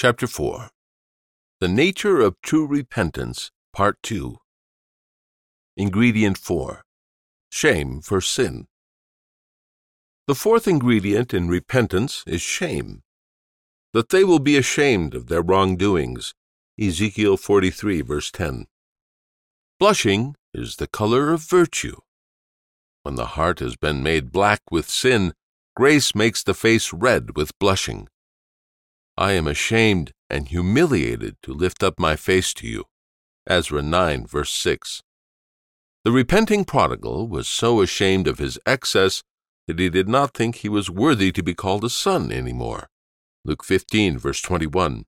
Chapter 4 The Nature of True Repentance, Part 2. Ingredient 4 Shame for Sin. The fourth ingredient in repentance is shame. That they will be ashamed of their wrongdoings. Ezekiel 43, verse 10. Blushing is the color of virtue. When the heart has been made black with sin, grace makes the face red with blushing. I am ashamed and humiliated to lift up my face to you. Ezra 9, verse 6. The repenting prodigal was so ashamed of his excess that he did not think he was worthy to be called a son any more. Luke 15, verse 21.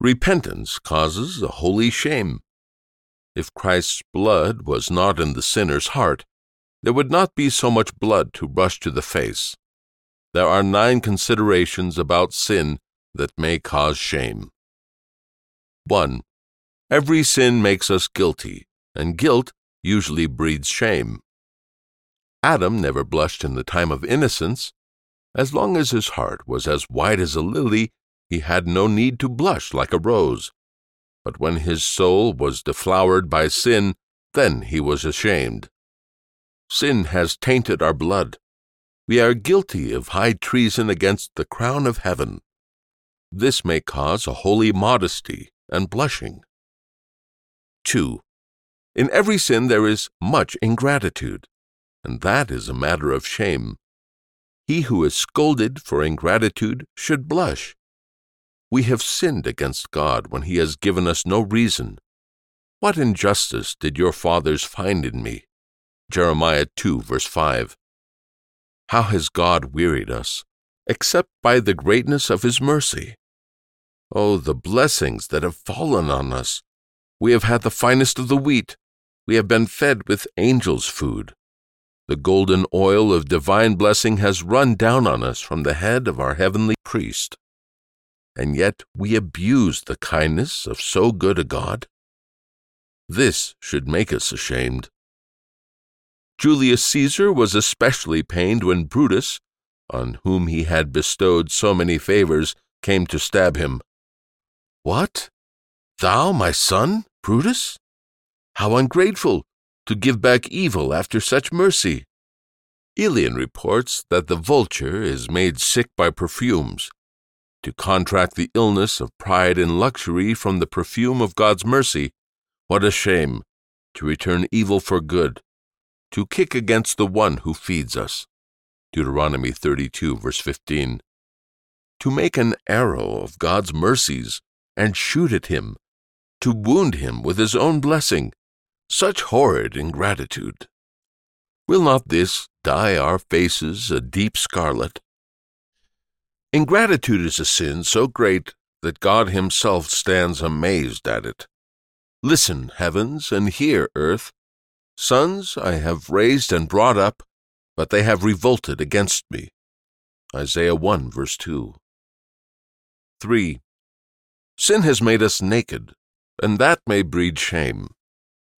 Repentance causes a holy shame. If Christ's blood was not in the sinner's heart, there would not be so much blood to rush to the face there are nine considerations about sin that may cause shame. 1. Every sin makes us guilty, and guilt usually breeds shame. Adam never blushed in the time of innocence. As long as his heart was as white as a lily, he had no need to blush like a rose. But when his soul was deflowered by sin, then he was ashamed. Sin has tainted our blood, we are guilty of high treason against the crown of heaven. This may cause a holy modesty and blushing. 2. In every sin there is much ingratitude, and that is a matter of shame. He who is scolded for ingratitude should blush. We have sinned against God when He has given us no reason. What injustice did your fathers find in me? Jeremiah 2, verse 5. How has God wearied us, except by the greatness of His mercy? Oh, the blessings that have fallen on us! We have had the finest of the wheat. We have been fed with angels' food. The golden oil of divine blessing has run down on us from the head of our heavenly priest. And yet we abuse the kindness of so good a God? This should make us ashamed. Julius Caesar was especially pained when Brutus, on whom he had bestowed so many favors, came to stab him. What? Thou, my son, Brutus? How ungrateful, to give back evil after such mercy! Aelian reports that the vulture is made sick by perfumes, to contract the illness of pride and luxury from the perfume of God's mercy. What a shame! To return evil for good, to kick against the one who feeds us. Deuteronomy 32, verse 15. To make an arrow of God's mercies and shoot at him, to wound him with his own blessing. Such horrid ingratitude. Will not this dye our faces a deep scarlet? Ingratitude is a sin so great that God Himself stands amazed at it. Listen, heavens, and hear, earth. Sons I have raised and brought up, but they have revolted against me. Isaiah 1, verse 2. 3. Sin has made us naked, and that may breed shame.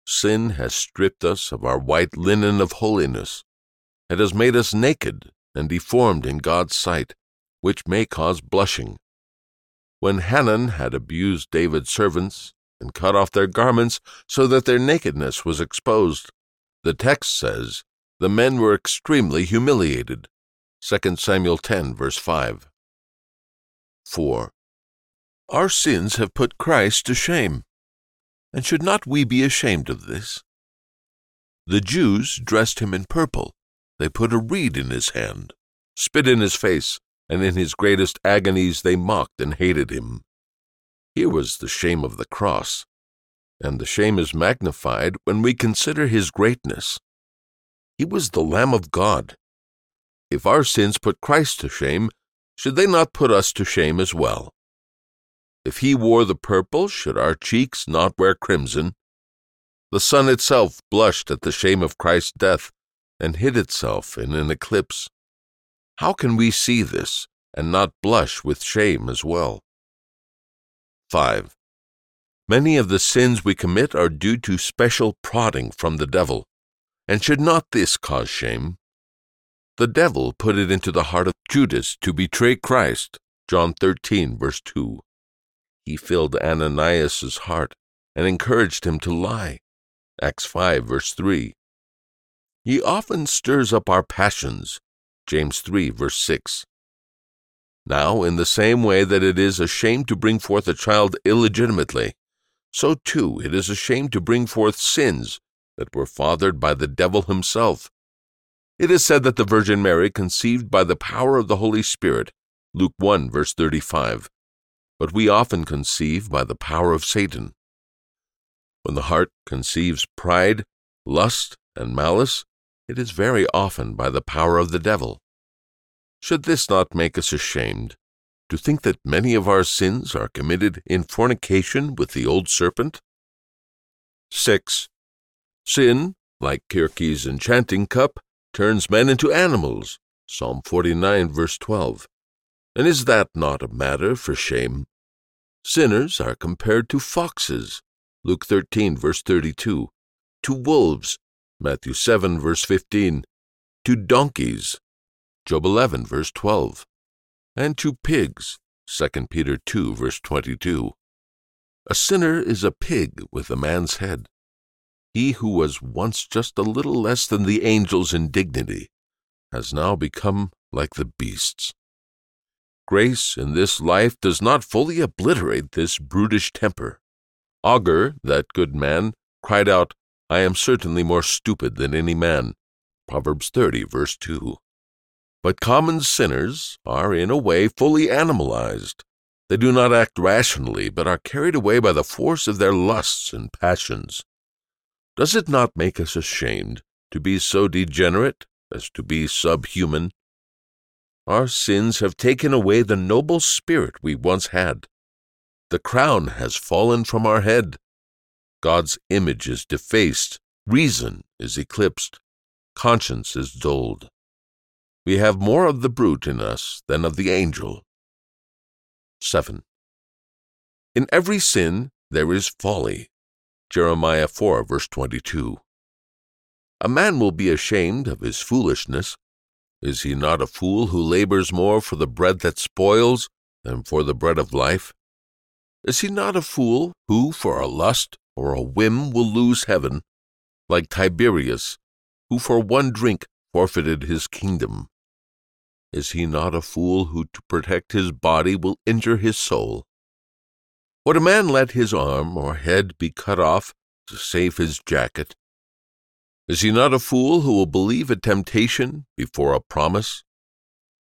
Sin has stripped us of our white linen of holiness. It has made us naked and deformed in God's sight, which may cause blushing. When Hanun had abused David's servants, and cut off their garments so that their nakedness was exposed. The text says, The men were extremely humiliated. 2 Samuel 10, verse 5. 4. Our sins have put Christ to shame. And should not we be ashamed of this? The Jews dressed him in purple. They put a reed in his hand, spit in his face, and in his greatest agonies they mocked and hated him. Here was the shame of the cross, and the shame is magnified when we consider his greatness. He was the Lamb of God. If our sins put Christ to shame, should they not put us to shame as well? If he wore the purple, should our cheeks not wear crimson? The sun itself blushed at the shame of Christ's death and hid itself in an eclipse. How can we see this and not blush with shame as well? 5. Many of the sins we commit are due to special prodding from the devil. And should not this cause shame? The devil put it into the heart of Judas to betray Christ. John 13, verse 2. He filled Ananias's heart and encouraged him to lie. Acts 5, verse 3. He often stirs up our passions. James 3, verse 6. Now, in the same way that it is a shame to bring forth a child illegitimately, so too it is a shame to bring forth sins that were fathered by the devil himself. It is said that the Virgin Mary conceived by the power of the Holy Spirit, Luke 1, verse 35. But we often conceive by the power of Satan. When the heart conceives pride, lust, and malice, it is very often by the power of the devil. Should this not make us ashamed to think that many of our sins are committed in fornication with the old serpent? 6. Sin, like Kirke's enchanting cup, turns men into animals. Psalm 49, verse 12. And is that not a matter for shame? Sinners are compared to foxes. Luke 13, verse 32. To wolves. Matthew 7, verse 15. To donkeys. Job 11, verse 12. And to pigs. 2 Peter 2, verse 22. A sinner is a pig with a man's head. He who was once just a little less than the angels in dignity has now become like the beasts. Grace in this life does not fully obliterate this brutish temper. Agur, that good man, cried out, I am certainly more stupid than any man. Proverbs 30, verse 2. But common sinners are, in a way, fully animalized. They do not act rationally, but are carried away by the force of their lusts and passions. Does it not make us ashamed to be so degenerate as to be subhuman? Our sins have taken away the noble spirit we once had. The crown has fallen from our head. God's image is defaced, reason is eclipsed, conscience is dulled. We have more of the brute in us than of the angel. 7. In every sin there is folly. Jeremiah 4, verse 22. A man will be ashamed of his foolishness. Is he not a fool who labors more for the bread that spoils than for the bread of life? Is he not a fool who, for a lust or a whim, will lose heaven, like Tiberius, who for one drink forfeited his kingdom? Is he not a fool who, to protect his body, will injure his soul? Would a man let his arm or head be cut off to save his jacket? Is he not a fool who will believe a temptation before a promise?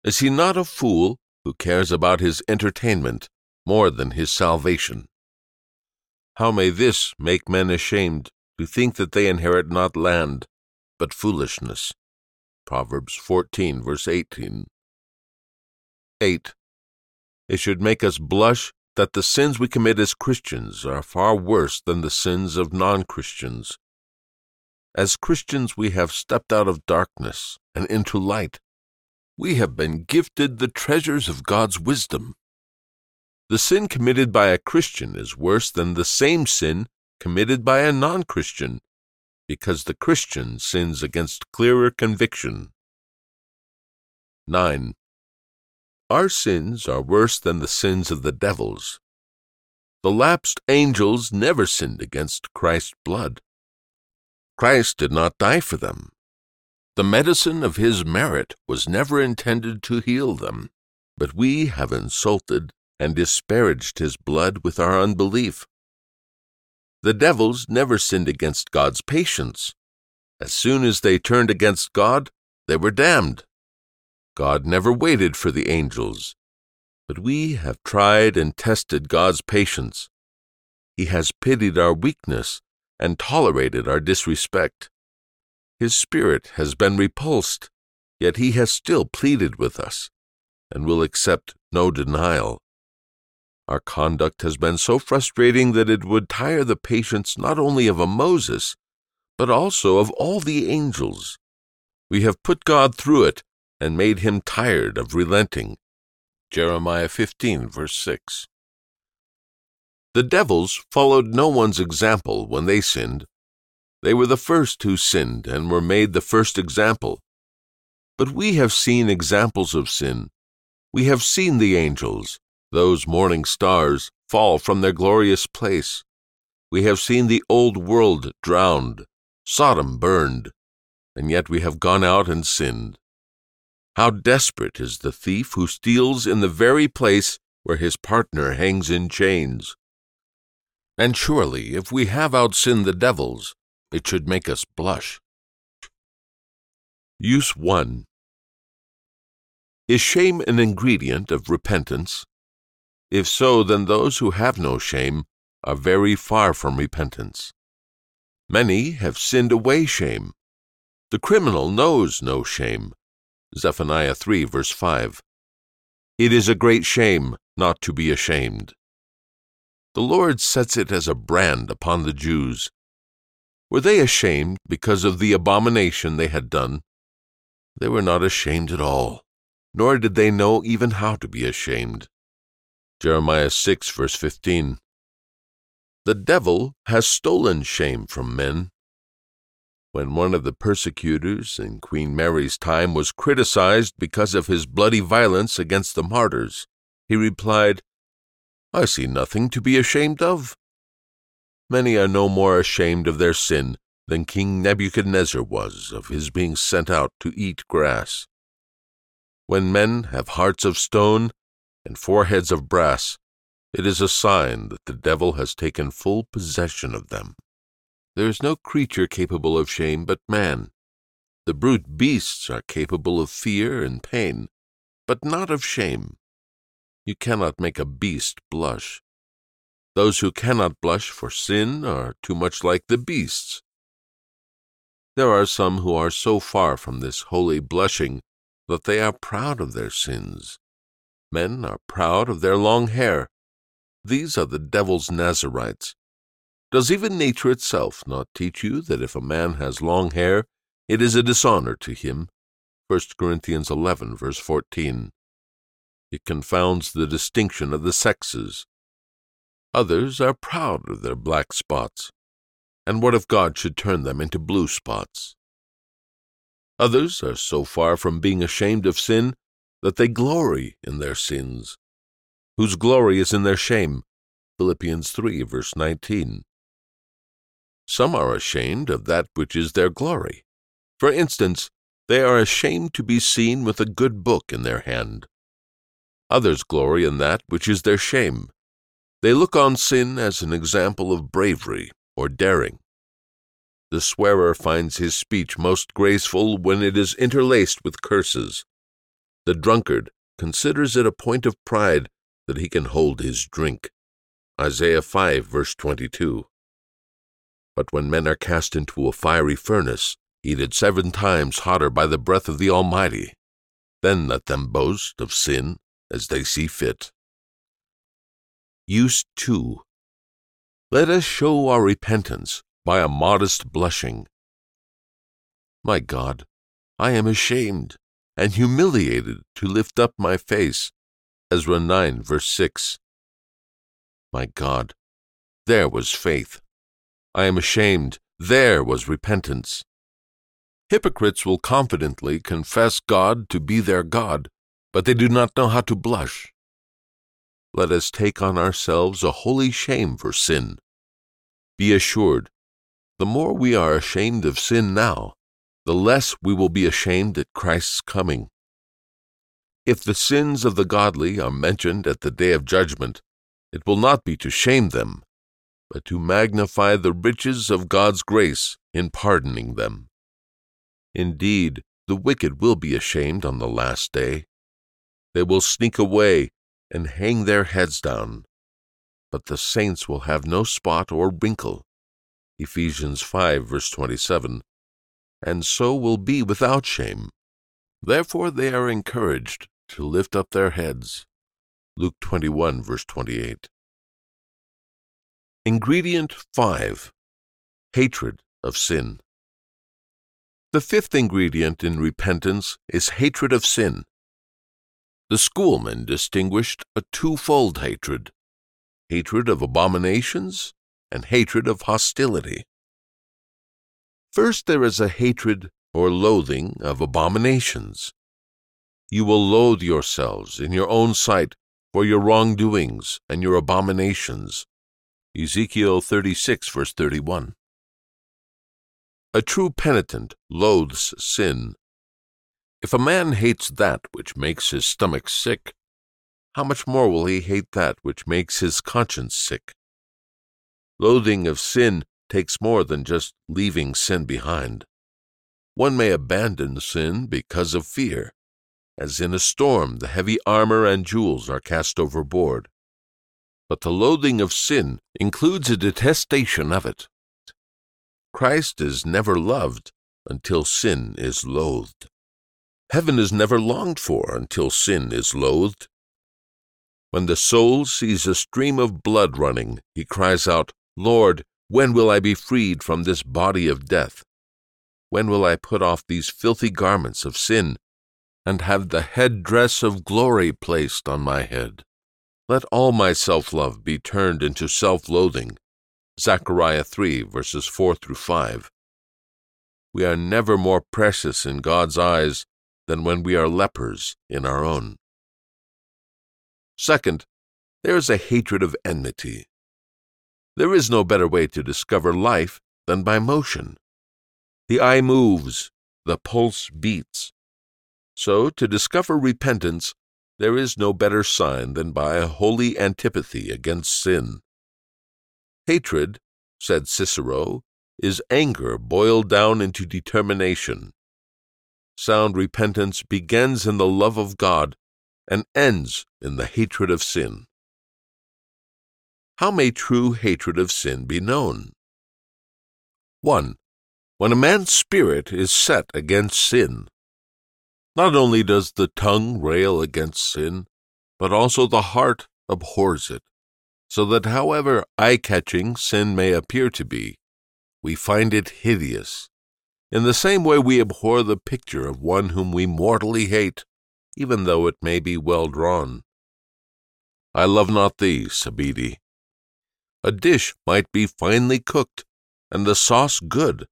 Is he not a fool who cares about his entertainment more than his salvation? How may this make men ashamed to think that they inherit not land, but foolishness? Proverbs 14, verse 18. 8. It should make us blush that the sins we commit as Christians are far worse than the sins of non Christians. As Christians, we have stepped out of darkness and into light. We have been gifted the treasures of God's wisdom. The sin committed by a Christian is worse than the same sin committed by a non Christian, because the Christian sins against clearer conviction. 9. Our sins are worse than the sins of the devils. The lapsed angels never sinned against Christ's blood. Christ did not die for them. The medicine of his merit was never intended to heal them, but we have insulted and disparaged his blood with our unbelief. The devils never sinned against God's patience. As soon as they turned against God, they were damned. God never waited for the angels, but we have tried and tested God's patience. He has pitied our weakness and tolerated our disrespect. His spirit has been repulsed, yet he has still pleaded with us and will accept no denial. Our conduct has been so frustrating that it would tire the patience not only of a Moses, but also of all the angels. We have put God through it and made him tired of relenting. Jeremiah 15, verse 6. The devils followed no one's example when they sinned. They were the first who sinned and were made the first example. But we have seen examples of sin, We have seen the angels, those morning stars, fall from their glorious place. We have seen the old world drowned, Sodom burned, and yet we have gone out and sinned. How desperate is the thief who steals in the very place where his partner hangs in chains. And surely, if we have outsinned the devils, it should make us blush. Use 1. Is shame an ingredient of repentance? If so, then those who have no shame are very far from repentance. Many have sinned away shame. The criminal knows no shame. Zephaniah 3, verse 5. It is a great shame not to be ashamed. The Lord sets it as a brand upon the Jews. Were they ashamed because of the abomination they had done? They were not ashamed at all, nor did they know even how to be ashamed. Jeremiah 6, verse 15. The devil has stolen shame from men. When one of the persecutors in Queen Mary's time was criticized because of his bloody violence against the martyrs, he replied, I see nothing to be ashamed of. Many are no more ashamed of their sin than King Nebuchadnezzar was of his being sent out to eat grass. When men have hearts of stone and foreheads of brass, it is a sign that the devil has taken full possession of them. There is no creature capable of shame but man. The brute beasts are capable of fear and pain, but not of shame. You cannot make a beast blush. Those who cannot blush for sin are too much like the beasts. There are some who are so far from this holy blushing that they are proud of their sins. Men are proud of their long hair. These are the devil's Nazarites. Does even nature itself not teach you that if a man has long hair, it is a dishonor to him? 1 Corinthians 11, verse 14. It confounds the distinction of the sexes. Others are proud of their black spots. And what if God should turn them into blue spots? Others are so far from being ashamed of sin that they glory in their sins, whose glory is in their shame. Philippians 3, verse 19. Some are ashamed of that which is their glory. For instance, they are ashamed to be seen with a good book in their hand. Others glory in that which is their shame. They look on sin as an example of bravery or daring. The swearer finds his speech most graceful when it is interlaced with curses. The drunkard considers it a point of pride that he can hold his drink. Isaiah 5, verse 22. But when men are cast into a fiery furnace, heated seven times hotter by the breath of the Almighty, then let them boast of sin as they see fit. Use 2. Let us show our repentance by a modest blushing. My God, I am ashamed and humiliated to lift up my face. Ezra 9, verse 6. My God, there was faith. I am ashamed. There was repentance. Hypocrites will confidently confess God to be their God, but they do not know how to blush. Let us take on ourselves a holy shame for sin. Be assured, the more we are ashamed of sin now, the less we will be ashamed at Christ's coming. If the sins of the godly are mentioned at the day of judgment, it will not be to shame them, but to magnify the riches of God's grace in pardoning them. Indeed, the wicked will be ashamed on the last day. They will sneak away and hang their heads down. But the saints will have no spot or wrinkle. Ephesians 5, verse 27. And so will be without shame. Therefore they are encouraged to lift up their heads. Luke 21, verse 28. Ingredient 5 Hatred of Sin. The fifth ingredient in repentance is hatred of sin. The schoolmen distinguished a twofold hatred hatred of abominations and hatred of hostility. First, there is a hatred or loathing of abominations. you will loathe yourselves in your own sight for your wrongdoings and your abominations. Ezekiel 36, verse 31. A true penitent loathes sin. If a man hates that which makes his stomach sick, how much more will he hate that which makes his conscience sick? Loathing of sin takes more than just leaving sin behind. One may abandon sin because of fear. As in a storm, the heavy armor and jewels are cast overboard. But the loathing of sin includes a detestation of it. Christ is never loved until sin is loathed. Heaven is never longed for until sin is loathed. When the soul sees a stream of blood running, he cries out, Lord, when will I be freed from this body of death? When will I put off these filthy garments of sin and have the head dress of glory placed on my head? Let all my self love be turned into self loathing. Zechariah 3, verses 4 through 5. We are never more precious in God's eyes than when we are lepers in our own. Second, there is a hatred of enmity. There is no better way to discover life than by motion. The eye moves, the pulse beats. So, to discover repentance, there is no better sign than by a holy antipathy against sin. Hatred, said Cicero, is anger boiled down into determination. Sound repentance begins in the love of God and ends in the hatred of sin. How may true hatred of sin be known? 1. When a man's spirit is set against sin. Not only does the tongue rail against sin, but also the heart abhors it, so that however eye catching sin may appear to be, we find it hideous. In the same way we abhor the picture of one whom we mortally hate, even though it may be well drawn. I love not thee, Sabidi, a dish might be finely cooked and the sauce good,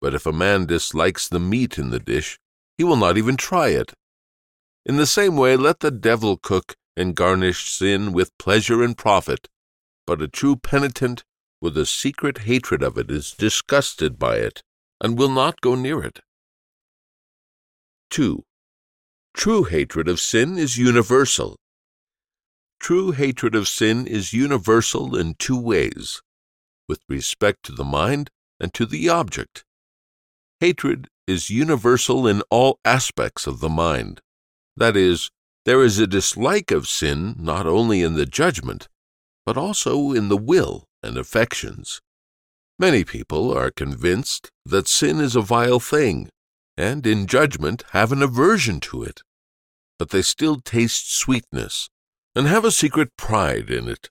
but if a man dislikes the meat in the dish, he will not even try it. In the same way, let the devil cook and garnish sin with pleasure and profit, but a true penitent with a secret hatred of it is disgusted by it and will not go near it. 2. True hatred of sin is universal True hatred of sin is universal in two ways with respect to the mind and to the object. Hatred is universal in all aspects of the mind. That is, there is a dislike of sin not only in the judgment, but also in the will and affections. Many people are convinced that sin is a vile thing, and in judgment have an aversion to it. But they still taste sweetness and have a secret pride in it.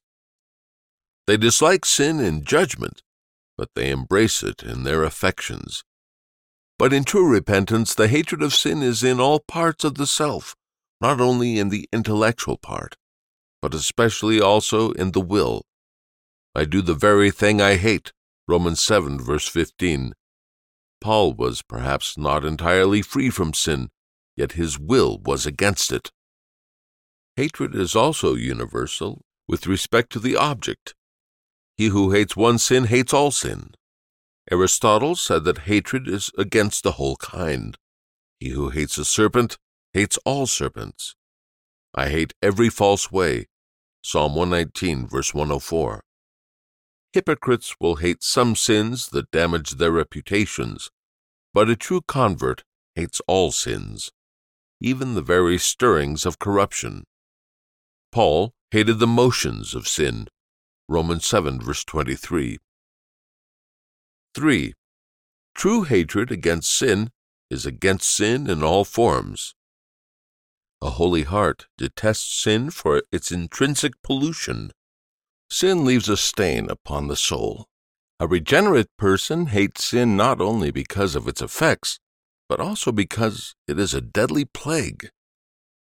They dislike sin in judgment, but they embrace it in their affections. But in true repentance, the hatred of sin is in all parts of the self, not only in the intellectual part, but especially also in the will. I do the very thing I hate. Romans 7, verse 15. Paul was perhaps not entirely free from sin, yet his will was against it. Hatred is also universal with respect to the object. He who hates one sin hates all sin. Aristotle said that hatred is against the whole kind. He who hates a serpent hates all serpents. I hate every false way. Psalm 119, verse 104. Hypocrites will hate some sins that damage their reputations, but a true convert hates all sins, even the very stirrings of corruption. Paul hated the motions of sin. Romans 7, verse 23. 3. True hatred against sin is against sin in all forms. A holy heart detests sin for its intrinsic pollution. Sin leaves a stain upon the soul. A regenerate person hates sin not only because of its effects, but also because it is a deadly plague.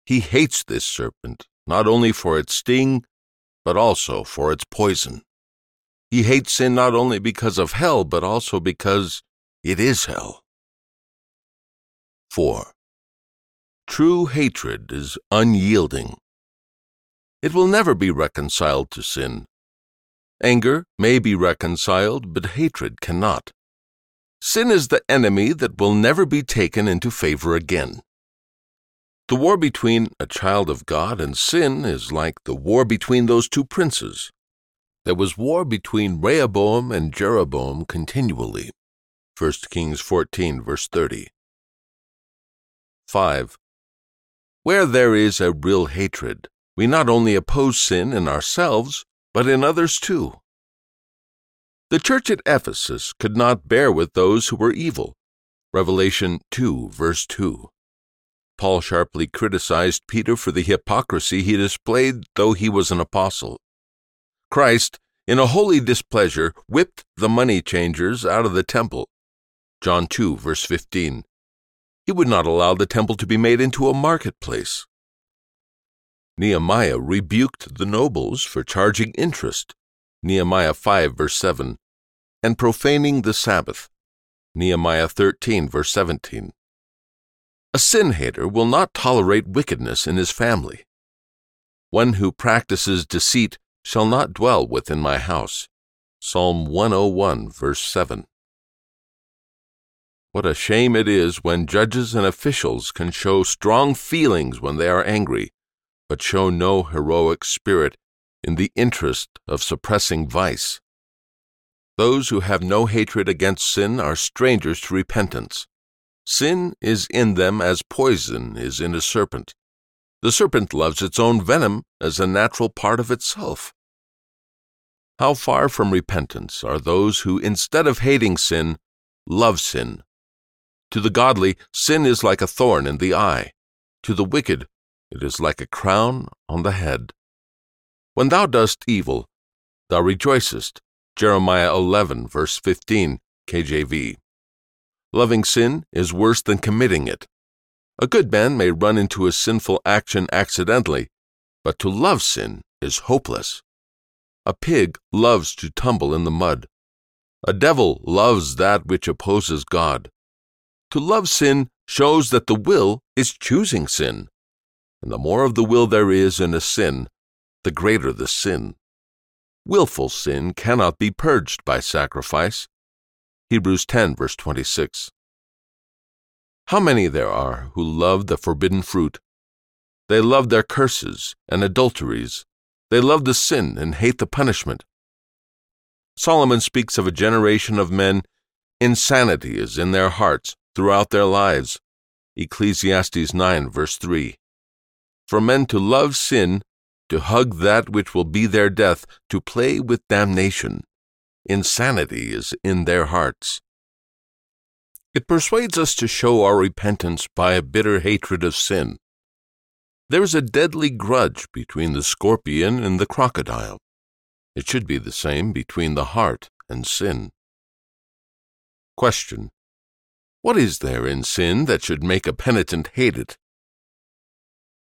He hates this serpent not only for its sting, but also for its poison. He hates sin not only because of hell, but also because it is hell. 4. True hatred is unyielding. It will never be reconciled to sin. Anger may be reconciled, but hatred cannot. Sin is the enemy that will never be taken into favor again. The war between a child of God and sin is like the war between those two princes. There was war between Rehoboam and Jeroboam continually. 1 Kings 14, verse 30. 5. Where there is a real hatred, we not only oppose sin in ourselves, but in others too. The church at Ephesus could not bear with those who were evil. Revelation 2, verse 2. Paul sharply criticized Peter for the hypocrisy he displayed, though he was an apostle. Christ, in a holy displeasure, whipped the money changers out of the temple. John 2, verse 15. He would not allow the temple to be made into a marketplace. Nehemiah rebuked the nobles for charging interest. Nehemiah 5, verse 7. And profaning the Sabbath. Nehemiah 13, verse 17. A sin hater will not tolerate wickedness in his family. One who practices deceit shall not dwell within my house. Psalm 101, verse 7. What a shame it is when judges and officials can show strong feelings when they are angry, but show no heroic spirit in the interest of suppressing vice. Those who have no hatred against sin are strangers to repentance. Sin is in them as poison is in a serpent. The serpent loves its own venom as a natural part of itself. How far from repentance are those who, instead of hating sin, love sin? To the godly, sin is like a thorn in the eye. To the wicked, it is like a crown on the head. When thou dost evil, thou rejoicest. Jeremiah 11, verse 15, KJV. Loving sin is worse than committing it. A good man may run into a sinful action accidentally, but to love sin is hopeless. A pig loves to tumble in the mud. A devil loves that which opposes God. To love sin shows that the will is choosing sin. And the more of the will there is in a sin, the greater the sin. Willful sin cannot be purged by sacrifice. Hebrews 10, verse 26. How many there are who love the forbidden fruit? They love their curses and adulteries they love the sin and hate the punishment. Solomon speaks of a generation of men, insanity is in their hearts throughout their lives. Ecclesiastes 9, verse 3. For men to love sin, to hug that which will be their death, to play with damnation. Insanity is in their hearts. It persuades us to show our repentance by a bitter hatred of sin. There is a deadly grudge between the scorpion and the crocodile. It should be the same between the heart and sin. Question. What is there in sin that should make a penitent hate it?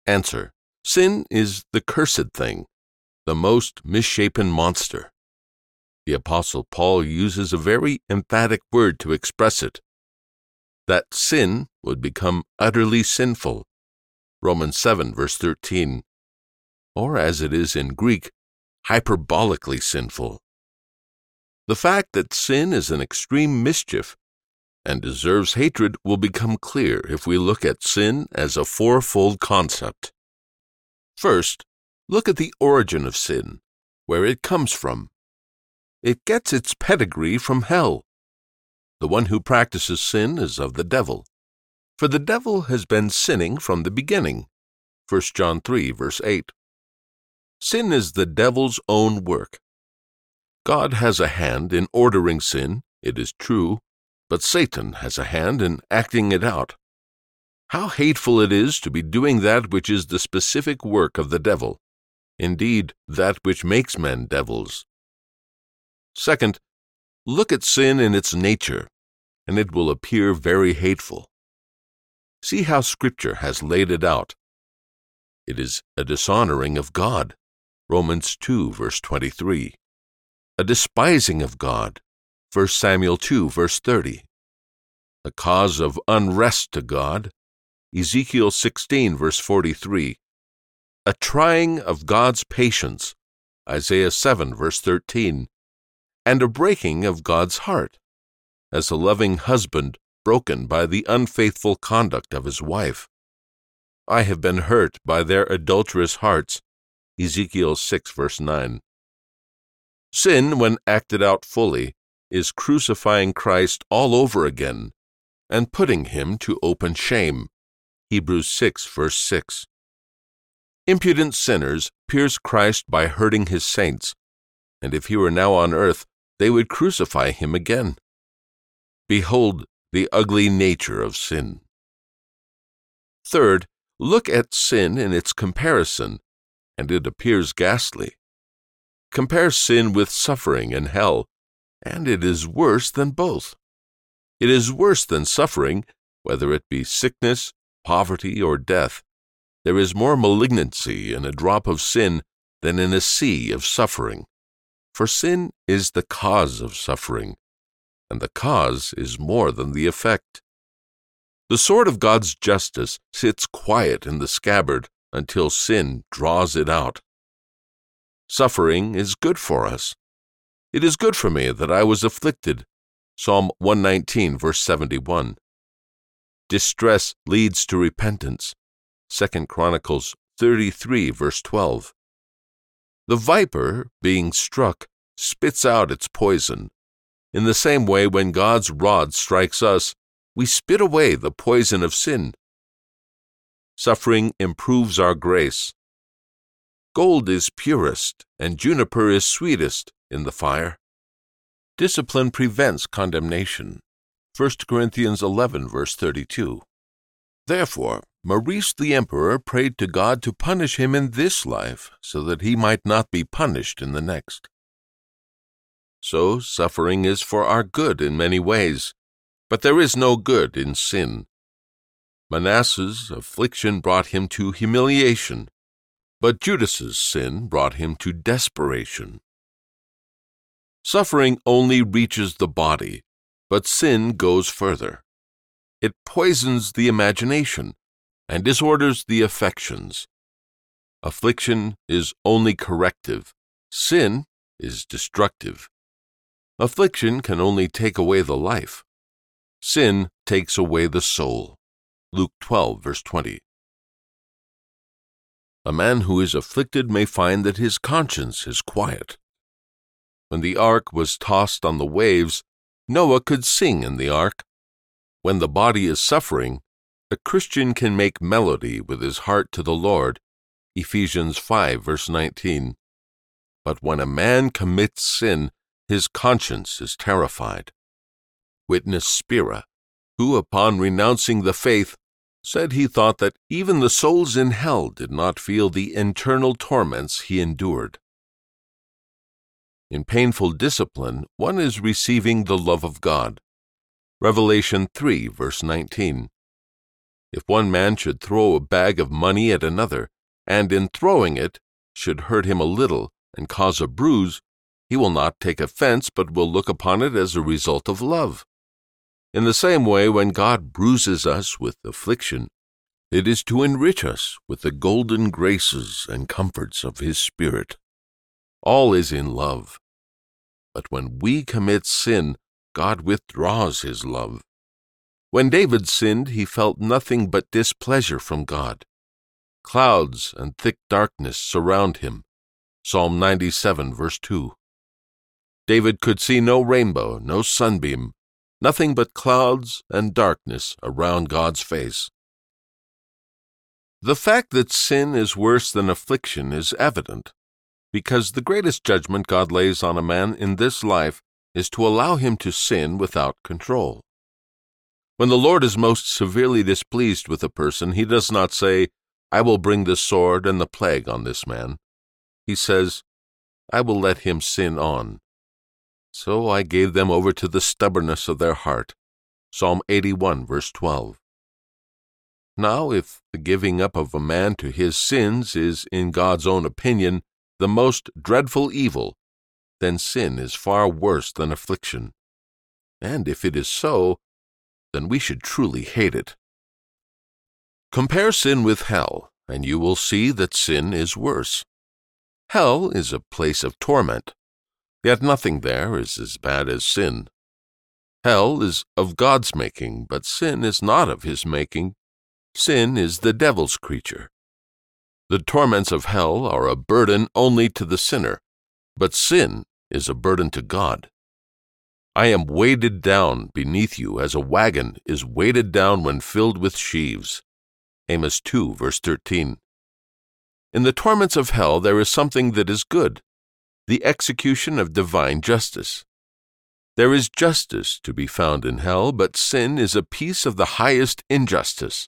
Answer. Sin is the cursed thing, the most misshapen monster. The Apostle Paul uses a very emphatic word to express it that sin would become utterly sinful Romans 7, verse 13, or as it is in Greek, hyperbolically sinful. The fact that sin is an extreme mischief and deserves hatred will become clear if we look at sin as a fourfold concept. First, look at the origin of sin, where it comes from. It gets its pedigree from hell. The one who practices sin is of the devil. For the devil has been sinning from the beginning. 1 John 3, verse 8. Sin is the devil's own work. God has a hand in ordering sin, it is true, but Satan has a hand in acting it out. How hateful it is to be doing that which is the specific work of the devil, indeed, that which makes men devils. Second, look at sin in its nature, and it will appear very hateful. See how Scripture has laid it out. It is a dishonoring of God. Romans 2, verse 23. A despising of God. 1 Samuel 2, verse 30. A cause of unrest to God. Ezekiel 16, verse 43. A trying of God's patience, Isaiah 7, verse 13. And a breaking of God's heart, as a loving husband broken by the unfaithful conduct of his wife. I have been hurt by their adulterous hearts, Ezekiel 6, verse 9. Sin, when acted out fully, is crucifying Christ all over again and putting him to open shame. Hebrews 6, verse 6. Impudent sinners pierce Christ by hurting his saints, and if he were now on earth, they would crucify him again. Behold the ugly nature of sin. Third, look at sin in its comparison, and it appears ghastly. Compare sin with suffering and hell, and it is worse than both. It is worse than suffering, whether it be sickness, poverty, or death. There is more malignancy in a drop of sin than in a sea of suffering. For sin is the cause of suffering, and the cause is more than the effect. The sword of God's justice sits quiet in the scabbard until sin draws it out. Suffering is good for us. It is good for me that I was afflicted. Psalm 119, verse 71. Distress leads to repentance. 2 Chronicles 33, verse 12. The viper, being struck, spits out its poison. In the same way, when God's rod strikes us, we spit away the poison of sin. Suffering improves our grace. Gold is purest, and juniper is sweetest in the fire. Discipline prevents condemnation. 1 Corinthians 11, verse 32. Therefore, Maurice the emperor prayed to God to punish him in this life, so that he might not be punished in the next. So, suffering is for our good in many ways, but there is no good in sin. Manasseh's affliction brought him to humiliation, but Judas's sin brought him to desperation. Suffering only reaches the body, but sin goes further. It poisons the imagination and disorders the affections. Affliction is only corrective, sin is destructive. Affliction can only take away the life. Sin takes away the soul. Luke 12, verse 20. A man who is afflicted may find that his conscience is quiet. When the ark was tossed on the waves, Noah could sing in the ark. When the body is suffering, a Christian can make melody with his heart to the Lord. Ephesians 5, verse 19. But when a man commits sin, his conscience is terrified. Witness Spira, who, upon renouncing the faith, said he thought that even the souls in hell did not feel the internal torments he endured. In painful discipline, one is receiving the love of God. Revelation 3, verse 19. If one man should throw a bag of money at another, and in throwing it should hurt him a little and cause a bruise, he will not take offense but will look upon it as a result of love. In the same way, when God bruises us with affliction, it is to enrich us with the golden graces and comforts of His Spirit. All is in love. But when we commit sin, God withdraws His love. When David sinned, he felt nothing but displeasure from God. Clouds and thick darkness surround him. Psalm 97, verse 2. David could see no rainbow, no sunbeam, nothing but clouds and darkness around God's face. The fact that sin is worse than affliction is evident, because the greatest judgment God lays on a man in this life is to allow him to sin without control. When the Lord is most severely displeased with a person, he does not say, I will bring the sword and the plague on this man. He says, I will let him sin on. So I gave them over to the stubbornness of their heart. Psalm 81, verse 12. Now, if the giving up of a man to his sins is, in God's own opinion, the most dreadful evil, then sin is far worse than affliction. And if it is so, then we should truly hate it. Compare sin with hell, and you will see that sin is worse. Hell is a place of torment, yet nothing there is as bad as sin. Hell is of God's making, but sin is not of his making. Sin is the devil's creature. The torments of hell are a burden only to the sinner, but sin is a burden to God. I am weighted down beneath you as a wagon is weighted down when filled with sheaves. Amos 2, verse 13. In the torments of hell, there is something that is good the execution of divine justice. There is justice to be found in hell, but sin is a piece of the highest injustice.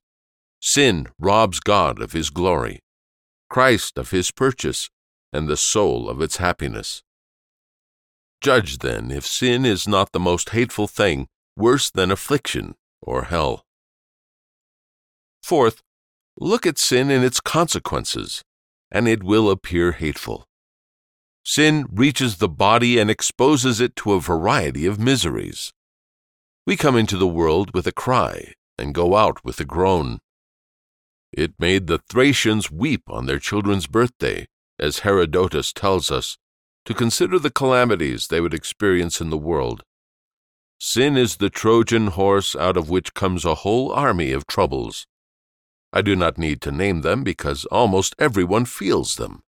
Sin robs God of his glory, Christ of his purchase, and the soul of its happiness. Judge then if sin is not the most hateful thing, worse than affliction or hell. Fourth, Look at sin and its consequences, and it will appear hateful. Sin reaches the body and exposes it to a variety of miseries. We come into the world with a cry and go out with a groan. It made the Thracians weep on their children's birthday, as Herodotus tells us, to consider the calamities they would experience in the world. Sin is the Trojan horse out of which comes a whole army of troubles. I do not need to name them because almost everyone feels them.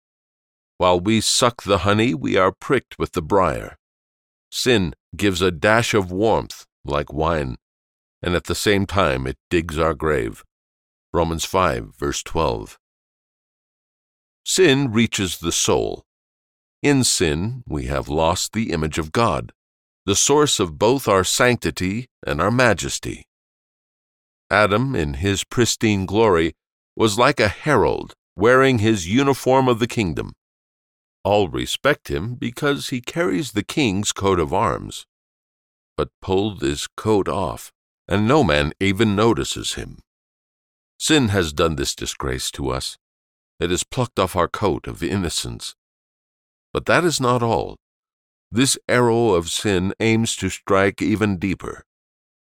While we suck the honey, we are pricked with the briar. Sin gives a dash of warmth, like wine, and at the same time it digs our grave. Romans 5, verse 12. Sin reaches the soul. In sin, we have lost the image of God, the source of both our sanctity and our majesty. Adam, in his pristine glory, was like a herald wearing his uniform of the kingdom. All respect him because he carries the king's coat of arms, but pull this coat off, and no man even notices him. Sin has done this disgrace to us. It has plucked off our coat of innocence. But that is not all. This arrow of sin aims to strike even deeper.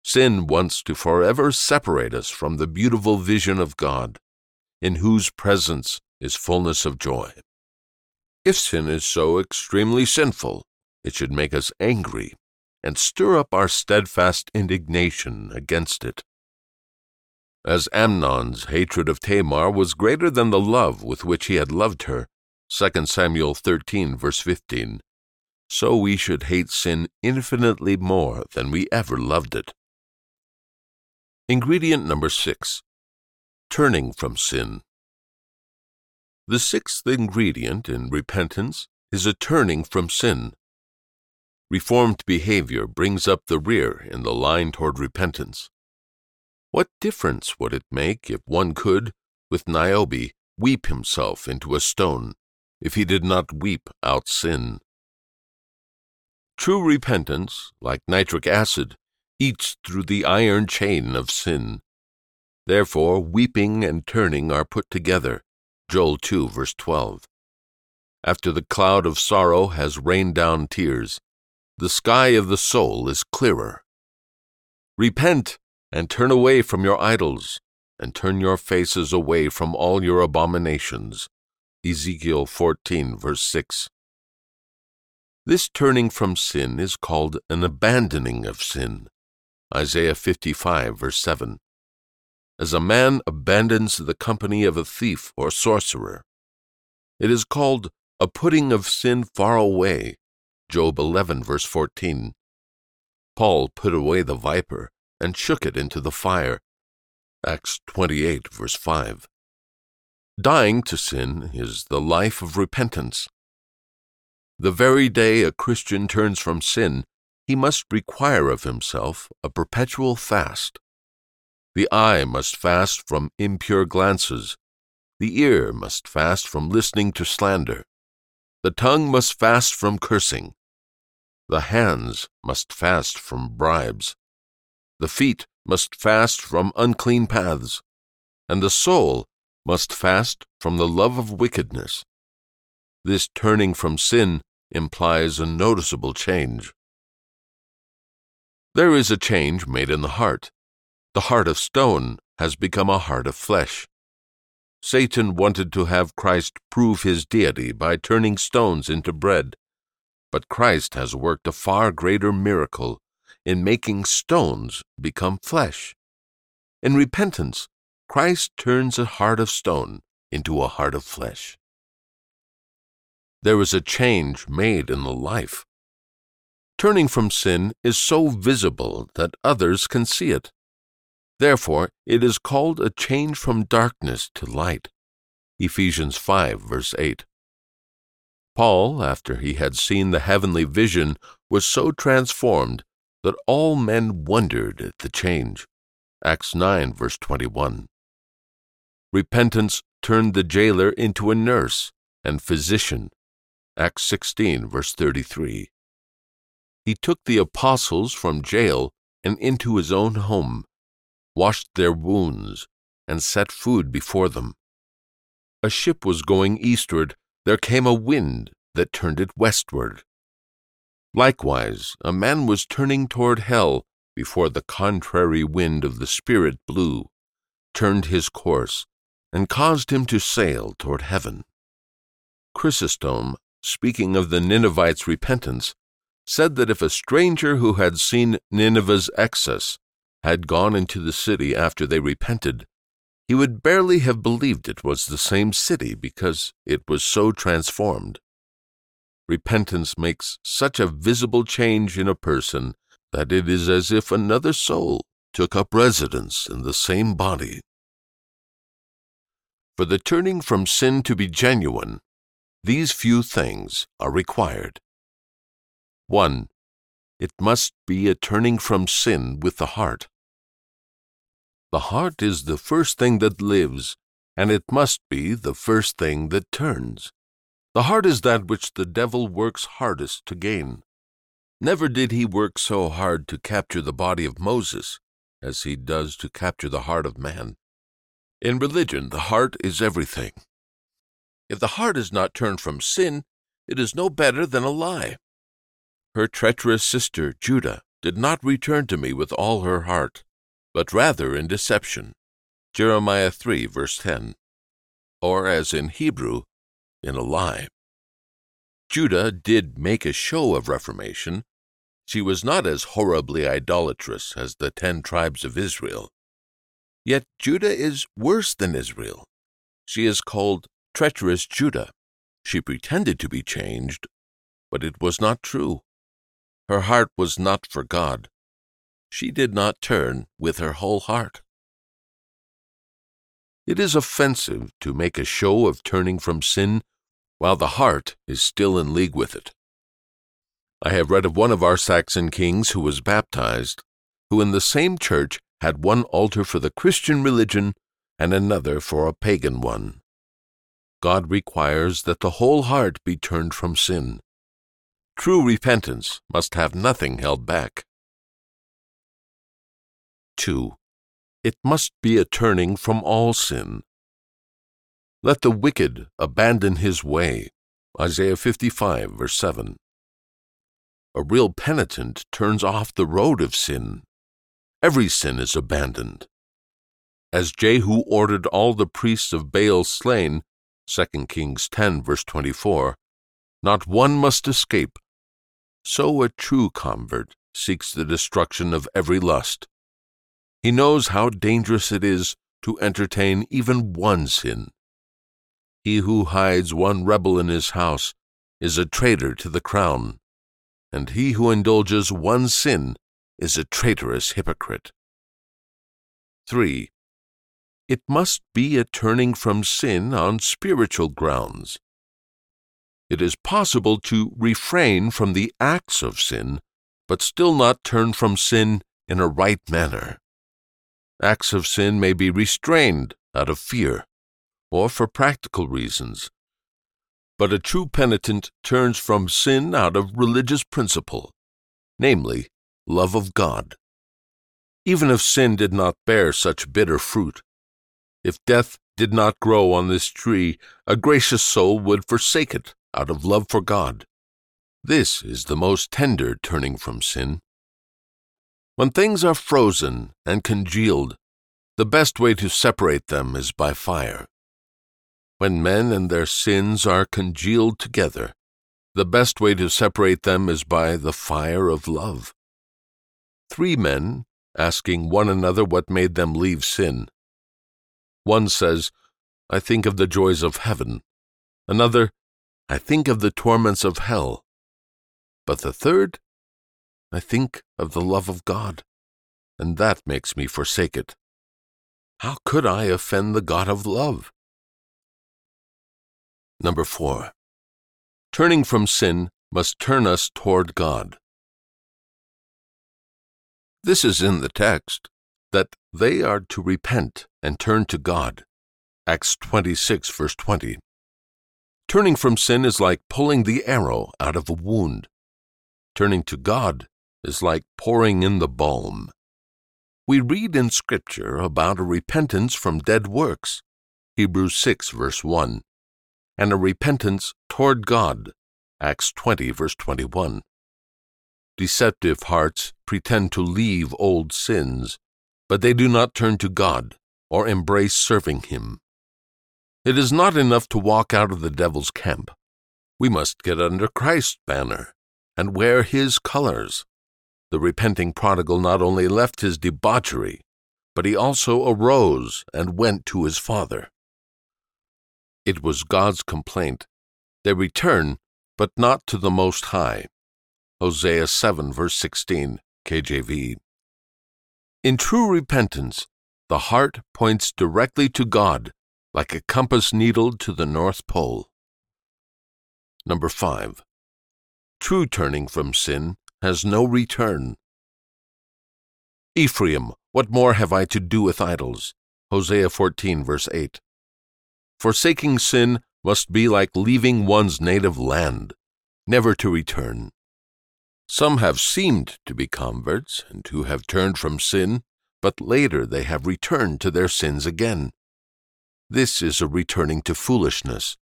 Sin wants to forever separate us from the beautiful vision of God, in whose presence is fullness of joy. If sin is so extremely sinful, it should make us angry and stir up our steadfast indignation against it. As Amnon's hatred of Tamar was greater than the love with which he had loved her, 2 Samuel 13, verse 15, so we should hate sin infinitely more than we ever loved it. Ingredient number six turning from sin. The sixth ingredient in repentance is a turning from sin. Reformed behavior brings up the rear in the line toward repentance. What difference would it make if one could, with Niobe, weep himself into a stone, if he did not weep out sin? True repentance, like nitric acid, eats through the iron chain of sin. Therefore, weeping and turning are put together. Joel 2, verse 12. After the cloud of sorrow has rained down tears, the sky of the soul is clearer. Repent and turn away from your idols, and turn your faces away from all your abominations. Ezekiel 14, verse 6. This turning from sin is called an abandoning of sin. Isaiah 55, verse 7. As a man abandons the company of a thief or sorcerer. It is called a putting of sin far away. Job 11, verse 14. Paul put away the viper and shook it into the fire. Acts 28, verse 5. Dying to sin is the life of repentance. The very day a Christian turns from sin he must require of himself a perpetual fast. The eye must fast from impure glances, the ear must fast from listening to slander, the tongue must fast from cursing, the hands must fast from bribes, the feet must fast from unclean paths, and the soul must fast from the love of wickedness. This turning from sin implies a noticeable change. There is a change made in the heart. The heart of stone has become a heart of flesh. Satan wanted to have Christ prove his deity by turning stones into bread, but Christ has worked a far greater miracle in making stones become flesh. In repentance, Christ turns a heart of stone into a heart of flesh. There is a change made in the life. Turning from sin is so visible that others can see it. Therefore, it is called a change from darkness to light. Ephesians 5, verse 8. Paul, after he had seen the heavenly vision, was so transformed that all men wondered at the change. Acts 9, verse 21. Repentance turned the jailer into a nurse and physician. Acts 16, verse 33. He took the apostles from jail and into his own home washed their wounds, and set food before them. A ship was going eastward, there came a wind that turned it westward. Likewise, a man was turning toward hell before the contrary wind of the Spirit blew, turned his course, and caused him to sail toward heaven. Chrysostom, speaking of the Ninevites' repentance, said that if a stranger who had seen Nineveh's excess had gone into the city after they repented, he would barely have believed it was the same city because it was so transformed. Repentance makes such a visible change in a person that it is as if another soul took up residence in the same body. For the turning from sin to be genuine, these few things are required. 1. It must be a turning from sin with the heart. The heart is the first thing that lives, and it must be the first thing that turns. The heart is that which the devil works hardest to gain. Never did he work so hard to capture the body of Moses as he does to capture the heart of man. In religion, the heart is everything. If the heart is not turned from sin, it is no better than a lie. Her treacherous sister, Judah, did not return to me with all her heart, but rather in deception. Jeremiah 3, verse 10. Or, as in Hebrew, in a lie. Judah did make a show of reformation. She was not as horribly idolatrous as the ten tribes of Israel. Yet Judah is worse than Israel. She is called treacherous Judah. She pretended to be changed, but it was not true. Her heart was not for God. She did not turn with her whole heart. It is offensive to make a show of turning from sin while the heart is still in league with it. I have read of one of our Saxon kings who was baptized, who in the same church had one altar for the Christian religion and another for a pagan one. God requires that the whole heart be turned from sin. True repentance must have nothing held back. 2. It must be a turning from all sin. Let the wicked abandon his way. Isaiah 55, verse 7. A real penitent turns off the road of sin. Every sin is abandoned. As Jehu ordered all the priests of Baal slain, 2 Kings 10, verse 24, not one must escape so a true convert seeks the destruction of every lust. He knows how dangerous it is to entertain even one sin. He who hides one rebel in his house is a traitor to the crown, and he who indulges one sin is a traitorous hypocrite. 3. It must be a turning from sin on spiritual grounds it is possible to refrain from the acts of sin, but still not turn from sin in a right manner. Acts of sin may be restrained out of fear or for practical reasons, but a true penitent turns from sin out of religious principle, namely, love of God. Even if sin did not bear such bitter fruit, if death did not grow on this tree, a gracious soul would forsake it out of love for God. This is the most tender turning from sin. When things are frozen and congealed, The best way to separate them is by fire. When men and their sins are congealed together, the best way to separate them is by the fire of love. Three men asking one another what made them leave sin. One says, I think of the joys of heaven. Another, I think of the torments of hell. But the third, I think of the love of God, and that makes me forsake it. How could I offend the God of love? Number four, turning from sin must turn us toward God. This is in the text that they are to repent and turn to God. Acts 26, verse 20. Turning from sin is like pulling the arrow out of a wound. Turning to God is like pouring in the balm. We read in Scripture about a repentance from dead works, Hebrews 6, verse 1, and a repentance toward God, Acts 20, verse 21. Deceptive hearts pretend to leave old sins, but they do not turn to God or embrace serving Him. It is not enough to walk out of the devil's camp. We must get under Christ's banner and wear His colors. The repenting prodigal not only left his debauchery, but he also arose and went to his father. It was God's complaint. They return, but not to the Most High. Hosea 7, verse 16, KJV. In true repentance, the heart points directly to God, like a compass needle to the North Pole. Number 5. True turning from sin has no return. Ephraim, what more have I to do with idols? Hosea 14, verse 8. Forsaking sin must be like leaving one's native land, never to return. Some have seemed to be converts and who have turned from sin, but later they have returned to their sins again. This is a returning to foolishness.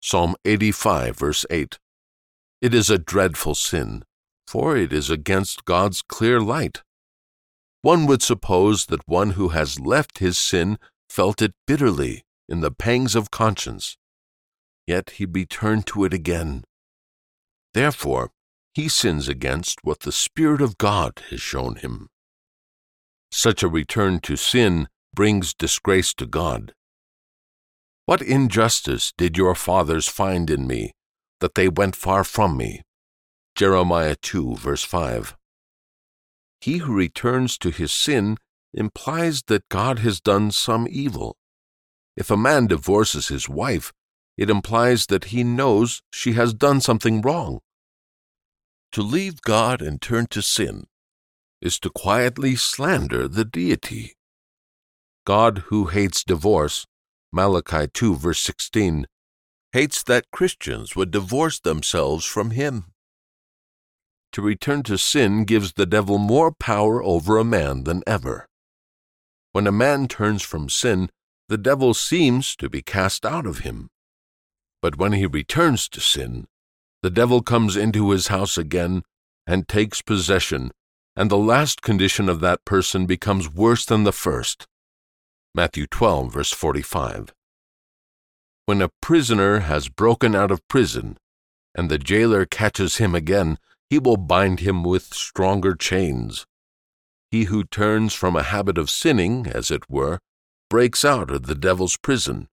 Psalm 85, verse 8. It is a dreadful sin, for it is against God's clear light. One would suppose that one who has left his sin felt it bitterly in the pangs of conscience, yet he returned to it again. Therefore, he sins against what the Spirit of God has shown him. Such a return to sin brings disgrace to God. What injustice did your fathers find in me, that they went far from me? Jeremiah 2, verse 5. He who returns to his sin implies that God has done some evil. If a man divorces his wife, it implies that he knows she has done something wrong. To leave God and turn to sin is to quietly slander the deity. God, who hates divorce, Malachi 2, verse 16, hates that Christians would divorce themselves from him. To return to sin gives the devil more power over a man than ever. When a man turns from sin, the devil seems to be cast out of him. But when he returns to sin, the devil comes into his house again and takes possession, and the last condition of that person becomes worse than the first. Matthew 12, verse 45. When a prisoner has broken out of prison, and the jailer catches him again, he will bind him with stronger chains. He who turns from a habit of sinning, as it were, breaks out of the devil's prison.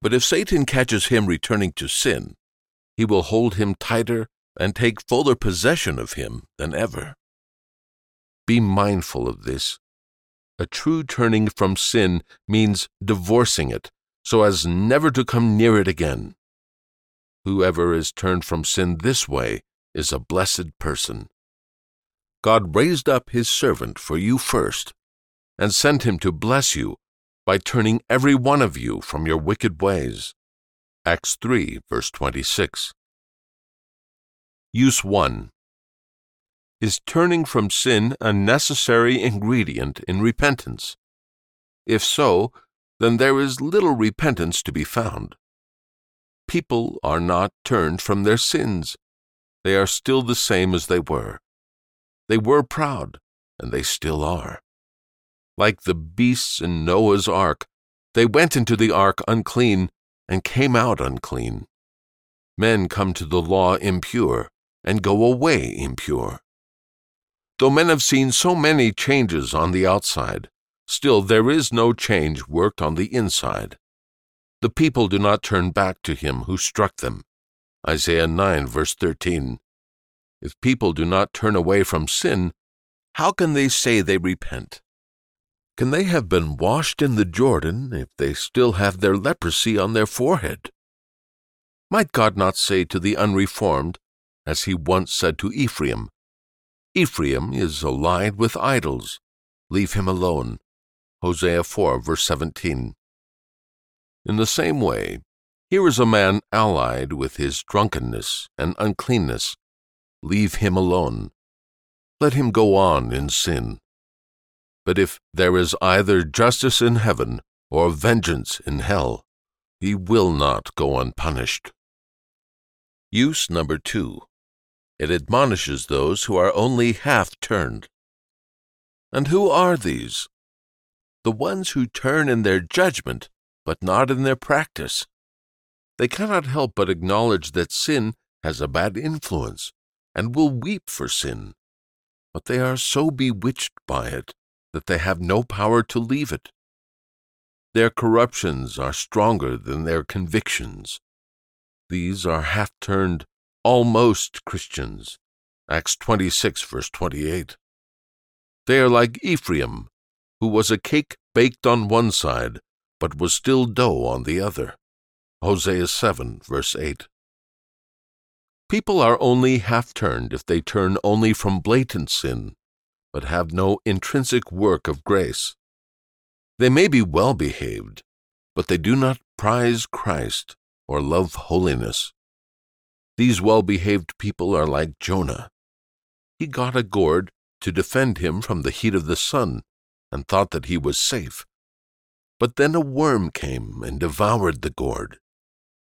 But if Satan catches him returning to sin, he will hold him tighter and take fuller possession of him than ever. Be mindful of this. A true turning from sin means divorcing it so as never to come near it again. Whoever is turned from sin this way is a blessed person. God raised up his servant for you first, and sent him to bless you by turning every one of you from your wicked ways. Acts 3, verse 26. Use 1. Is turning from sin a necessary ingredient in repentance? If so, then there is little repentance to be found. People are not turned from their sins they are still the same as they were. They were proud, and they still are. like the beasts in Noah's ark. They went into the ark unclean and came out unclean. Men come to the law impure and go away impure. Though men have seen so many changes on the outside, still there is no change worked on the inside. The people do not turn back to him who struck them. Isaiah 9, verse 13. If people do not turn away from sin, how can they say they repent? Can they have been washed in the Jordan if they still have their leprosy on their forehead? Might God not say to the unreformed, as he once said to Ephraim, Ephraim is allied with idols. Leave him alone. Hosea 4, verse 17. In the same way, here is a man allied with his drunkenness and uncleanness. Leave him alone. Let him go on in sin. But if there is either justice in heaven or vengeance in hell, he will not go unpunished. Use number two. It admonishes those who are only half turned. And who are these? The ones who turn in their judgment but not in their practice. They cannot help but acknowledge that sin has a bad influence and will weep for sin, but they are so bewitched by it that they have no power to leave it. Their corruptions are stronger than their convictions. These are half turned, almost Christians. Acts 26, verse 28. They are like Ephraim, who was a cake baked on one side but was still dough on the other. Hosea 7, verse 8. People are only half turned if they turn only from blatant sin, but have no intrinsic work of grace. They may be well behaved, but they do not prize Christ or love holiness. These well behaved people are like Jonah. He got a gourd to defend him from the heat of the sun and thought that he was safe. But then a worm came and devoured the gourd.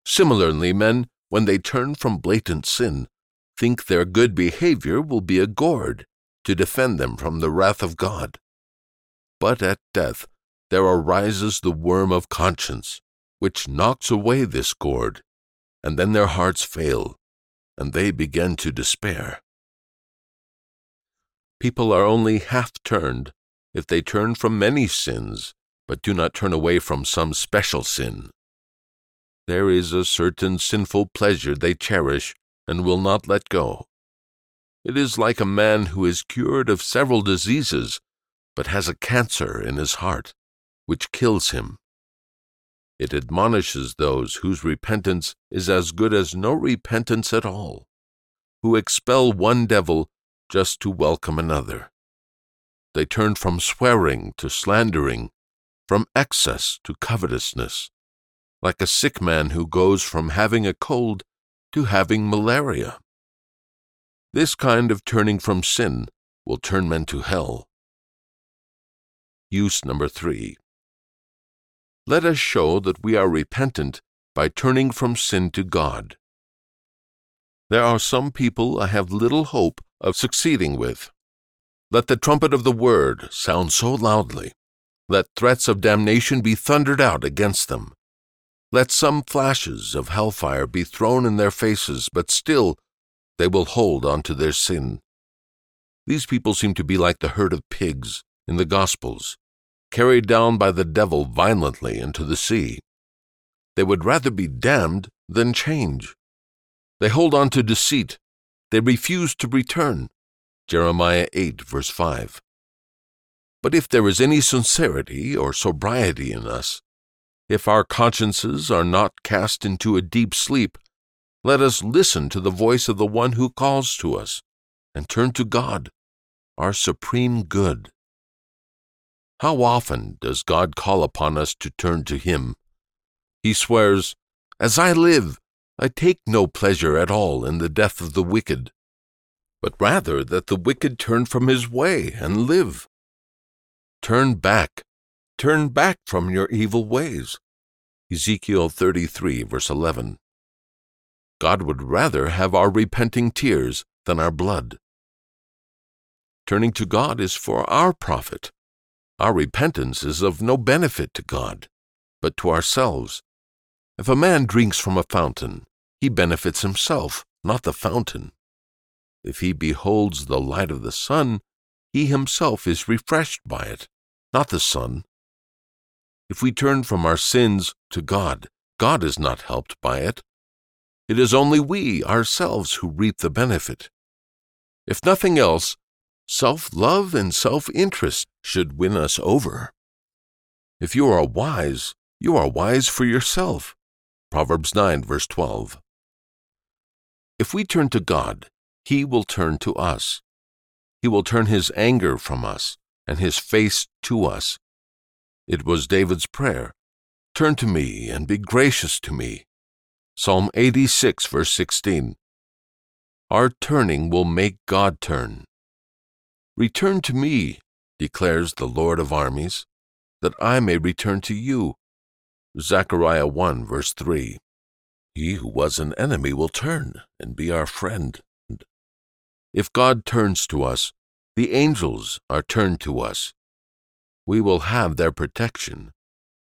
Similarly, men, when they turn from blatant sin, think their good behavior will be a gourd to defend them from the wrath of God. But at death there arises the worm of conscience, which knocks away this gourd, and then their hearts fail, and they begin to despair. People are only half turned if they turn from many sins but do not turn away from some special sin. There is a certain sinful pleasure they cherish and will not let go. It is like a man who is cured of several diseases, but has a cancer in his heart, which kills him. It admonishes those whose repentance is as good as no repentance at all, who expel one devil just to welcome another. They turn from swearing to slandering from excess to covetousness, like a sick man who goes from having a cold to having malaria. This kind of turning from sin will turn men to hell. Use number three. Let us show that we are repentant by turning from sin to God. There are some people I have little hope of succeeding with. Let the trumpet of the word sound so loudly let threats of damnation be thundered out against them. Let some flashes of hellfire be thrown in their faces, but still they will hold on to their sin. These people seem to be like the herd of pigs in the Gospels, carried down by the devil violently into the sea. They would rather be damned than change. They hold on to deceit. They refuse to return. Jeremiah 8, verse 5. But if there is any sincerity or sobriety in us, if our consciences are not cast into a deep sleep, let us listen to the voice of the one who calls to us and turn to God, our supreme good. How often does God call upon us to turn to Him? He swears, As I live, I take no pleasure at all in the death of the wicked, but rather that the wicked turn from his way and live. Turn back. Turn back from your evil ways. Ezekiel 33, verse 11. God would rather have our repenting tears than our blood. Turning to God is for our profit. Our repentance is of no benefit to God, but to ourselves. If a man drinks from a fountain, he benefits himself, not the fountain. If he beholds the light of the sun, he himself is refreshed by it, not the sun. If we turn from our sins to God, God is not helped by it. It is only we ourselves who reap the benefit. If nothing else, self love and self interest should win us over. If you are wise, you are wise for yourself. Proverbs 9, verse 12. If we turn to God, He will turn to us. He will turn His anger from us and His face to us. It was David's prayer Turn to me and be gracious to me. Psalm 86, verse 16. Our turning will make God turn. Return to me, declares the Lord of armies, that I may return to you. Zechariah 1, verse 3. He who was an enemy will turn and be our friend. If God turns to us, the angels are turned to us. We will have their protection.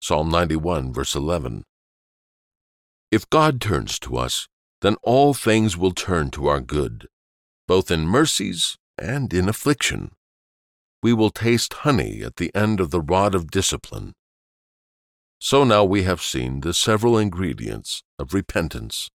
Psalm 91, verse 11. If God turns to us, then all things will turn to our good, both in mercies and in affliction. We will taste honey at the end of the rod of discipline. So now we have seen the several ingredients of repentance.